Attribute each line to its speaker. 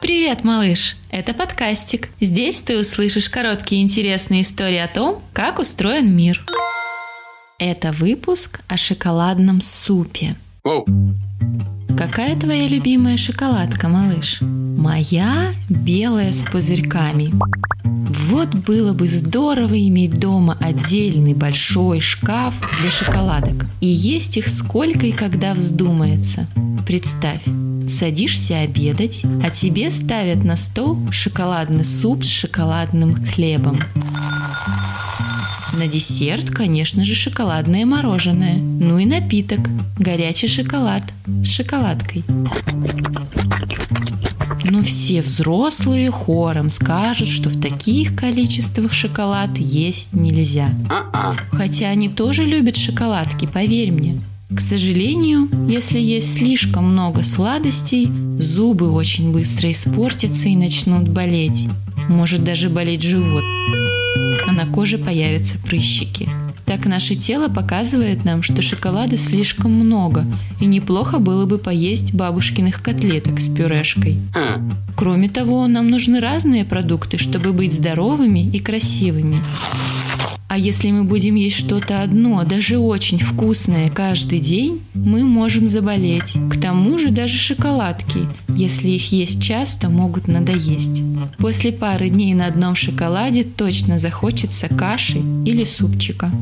Speaker 1: Привет, малыш! Это подкастик. Здесь ты услышишь короткие интересные истории о том, как устроен мир. Это выпуск о шоколадном супе.
Speaker 2: Воу.
Speaker 1: Какая твоя любимая шоколадка, малыш? Моя белая с пузырьками. Вот было бы здорово иметь дома отдельный большой шкаф для шоколадок и есть их сколько и когда вздумается. Представь, садишься обедать, а тебе ставят на стол шоколадный суп с шоколадным хлебом. На десерт, конечно же, шоколадное мороженое. Ну и напиток – горячий шоколад с шоколадкой. Но все взрослые хором скажут, что в таких количествах шоколад есть нельзя. Хотя они тоже любят шоколадки, поверь мне. К сожалению, если есть слишком много сладостей, зубы очень быстро испортятся и начнут болеть. Может даже болеть живот. А на коже появятся прыщики. Так наше тело показывает нам, что шоколада слишком много, и неплохо было бы поесть бабушкиных котлеток с пюрешкой. Кроме того, нам нужны разные продукты, чтобы быть здоровыми и красивыми. А если мы будем есть что-то одно, даже очень вкусное каждый день, мы можем заболеть. К тому же даже шоколадки, если их есть часто, могут надоесть. После пары дней на одном шоколаде точно захочется каши или супчика.